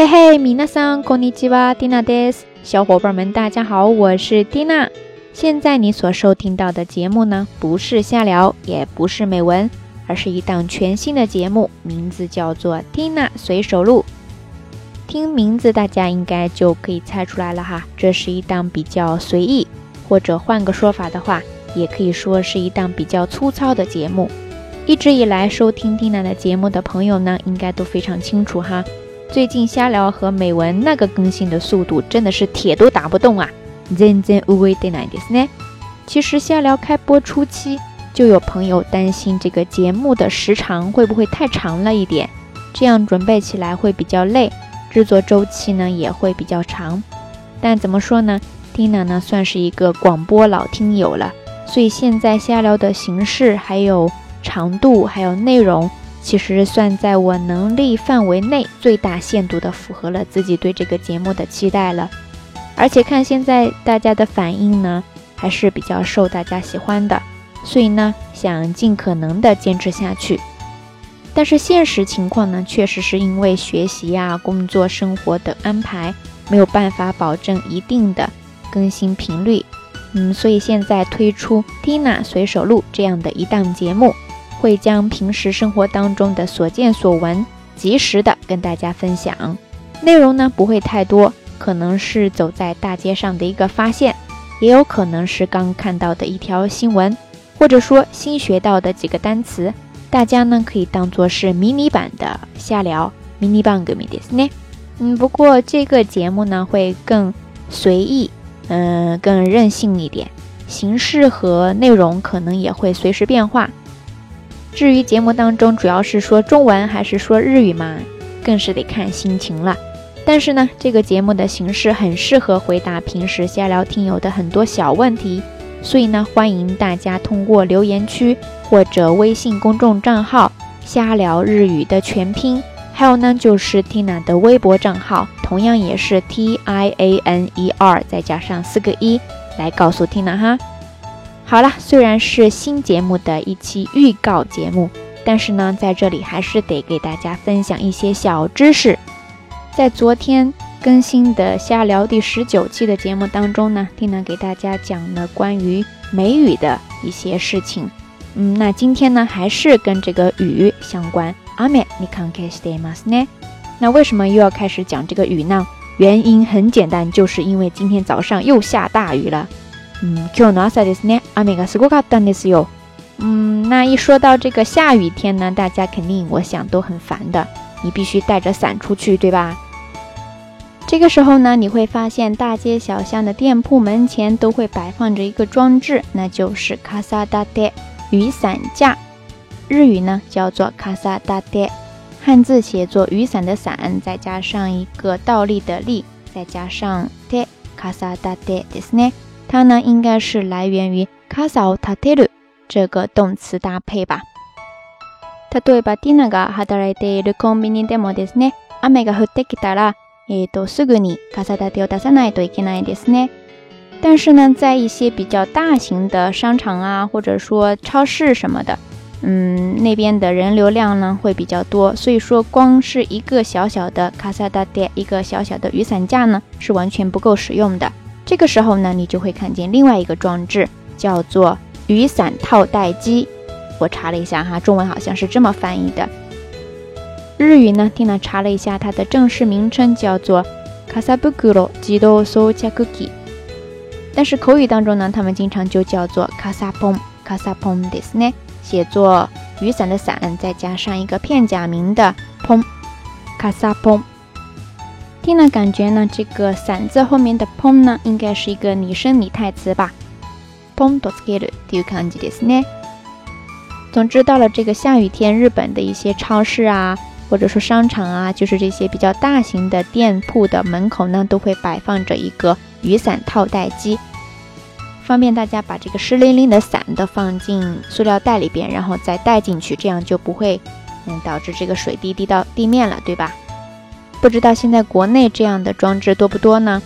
嘿嘿，米娜桑，こんにちは，Dina des，小伙伴们，大家好，我是 Dina。现在你所收听到的节目呢，不是瞎聊，也不是美文，而是一档全新的节目，名字叫做《Dina 随手录》。听名字，大家应该就可以猜出来了哈，这是一档比较随意，或者换个说法的话，也可以说是一档比较粗糙的节目。一直以来收听 Dina 的节目的朋友呢，应该都非常清楚哈。 最近瞎聊和美文那个更新的速度真的是铁都打不动啊！全然无味的那ですね。其实瞎聊开播初期就有朋友担心这个节目的时长会不会太长了一点，这样准备起来会比较累，制作周期呢也会比较长。但怎么说呢，Tina 呢算是一个广播老听友了，所以现在瞎聊的形式、还有长度、还有内容。 其实算在我能力范围内，最大限度的符合了自己对这个节目的期待了。而且看现在大家的反应呢，还是比较受大家喜欢的，所以呢，想尽可能的坚持下去。但是现实情况呢，确实是因为学习呀、工作、生活的安排，没有办法保证一定的更新频率。嗯，所以现在推出 Tina 随手录这样的一档节目。会将平时生活当中的所见所闻及时的跟大家分享，内容呢不会太多，可能是走在大街上的一个发现，也有可能是刚看到的一条新闻，或者说新学到的几个单词，大家呢可以当做是迷你版的瞎聊，迷你版个迷的呢。嗯，不过这个节目呢会更随意，嗯，更任性一点，形式和内容可能也会随时变化。至于节目当中主要是说中文还是说日语嘛，更是得看心情了。但是呢，这个节目的形式很适合回答平时瞎聊听友的很多小问题，所以呢，欢迎大家通过留言区或者微信公众账号“瞎聊日语”的全拼，还有呢就是 Tina 的微博账号，同样也是 T I A N E R 再加上四个一，来告诉 Tina 哈。好了，虽然是新节目的一期预告节目，但是呢，在这里还是得给大家分享一些小知识。在昨天更新的瞎聊第十九期的节目当中呢，丁娜给大家讲了关于梅雨的一些事情。嗯，那今天呢，还是跟这个雨相关。阿美，你看开始的吗？呢？那为什么又要开始讲这个雨呢？原因很简单，就是因为今天早上又下大雨了。嗯，今日の朝ですね、雨がすごかったんですよ。嗯，那一说到这个下雨天呢，大家肯定我想都很烦的，你必须带着伞出去，对吧？这个时候呢，你会发现大街小巷的店铺门前都会摆放着一个装置，那就是卡萨达爹雨伞架，日语呢叫做卡萨达爹，汉字写作雨伞的伞，再加上一个倒立的立，再加上爹卡萨达爹ですね。 它呢，应该是来源于 “kasao tateru” 这个动词搭配吧。例えば、ティナが働いているコンビニでもですね、雨が降ってきたら、えっと、すぐに傘立てを出さないといけないですね。但是呢，在一些比较大型的商场啊，或者说超市什么的，嗯，那边的人流量呢会比较多，所以说光是一个小小的卡萨达店，一个小小的雨伞架呢，是完全不够使用的。 这个时候呢，你就会看见另外一个装置，叫做雨伞套袋机。我查了一下哈，中文好像是这么翻译的。日语呢，听了查了一下，它的正式名称叫做 kasabukuro jido sochakuki。但是口语当中呢，他们经常就叫做 kasapon kasapon ですね，写作雨伞的伞，再加上一个片假名的 pon kasapon。 听了感觉呢，这个伞字后面的 pon 呢，应该是一个拟声拟态词吧。pon とつけるという感じですね。总之，到了这个下雨天，日本的一些超市啊，或者说商场啊，就是这些比较大型的店铺的门口呢，都会摆放着一个雨伞套袋机，方便大家把这个湿淋淋的伞都放进塑料袋里边，然后再带进去，这样就不会嗯导致这个水滴滴到地面了，对吧？ 不知道现在国内这样的装置多不多呢？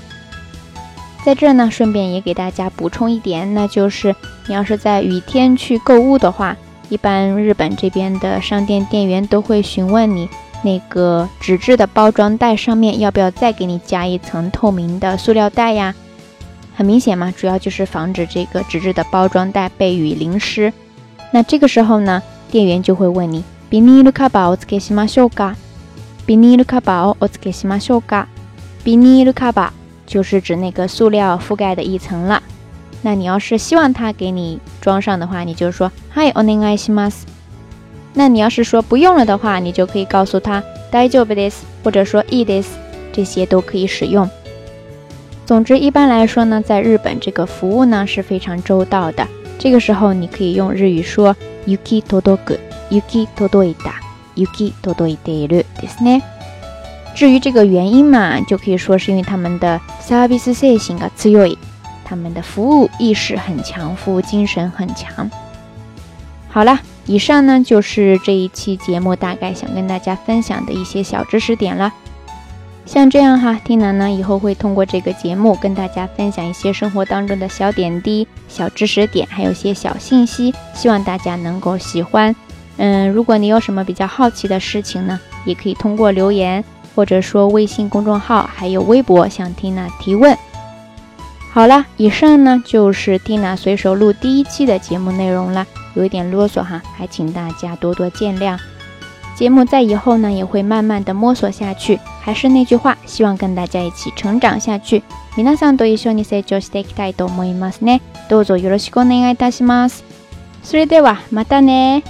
在这呢，顺便也给大家补充一点，那就是你要是在雨天去购物的话，一般日本这边的商店店员都会询问你 那个纸质的包装袋上面要不要再给你加一层透明的塑料袋呀？很明显嘛，主要就是防止这个纸质的包装袋被雨淋湿。那这个时候呢，店员就会问你：ビニールカバーを付けしましょうか？ ビニールカバーを付けしましょうか？ビニールカバー就是指那个塑料覆盖的一层了。那你要是希望他给你装上的话，你就说：はい、お願いします。那你要是说不用了的话，你就可以告诉他大丈夫です，或者说いいです，这些都可以使用。总之，一般来说呢，在日本这个服务呢是非常周到的。这个时候你可以用日语说雪届く、雪 届いた、雪届いているですね。至于这个原因嘛，就可以说是因为他们的サービス精神が強い，他们的服务意识很强，服务精神很强。好了。以上呢就是这一期节目大概想跟大家分享的一些小知识点了。像这样哈，缇娜呢以后会通过这个节目跟大家分享一些生活当中的小点滴、小知识点，还有一些小信息，希望大家能够喜欢。 嗯，如果你有什么比较好奇的事情呢，也可以通过留言或者说微信公众号还有微博向缇娜提问。好了，以上呢就是缇娜随手录第一期的节目内容了。有一点啰嗦哈，还请大家多多见谅。节目在以后呢也会慢慢的摸索下去。还是那句话，希望跟大家一起成長下去。皆さんと一緒に成長していきたいと思いますね。どうぞよろしくお願いいたします。それではまたね。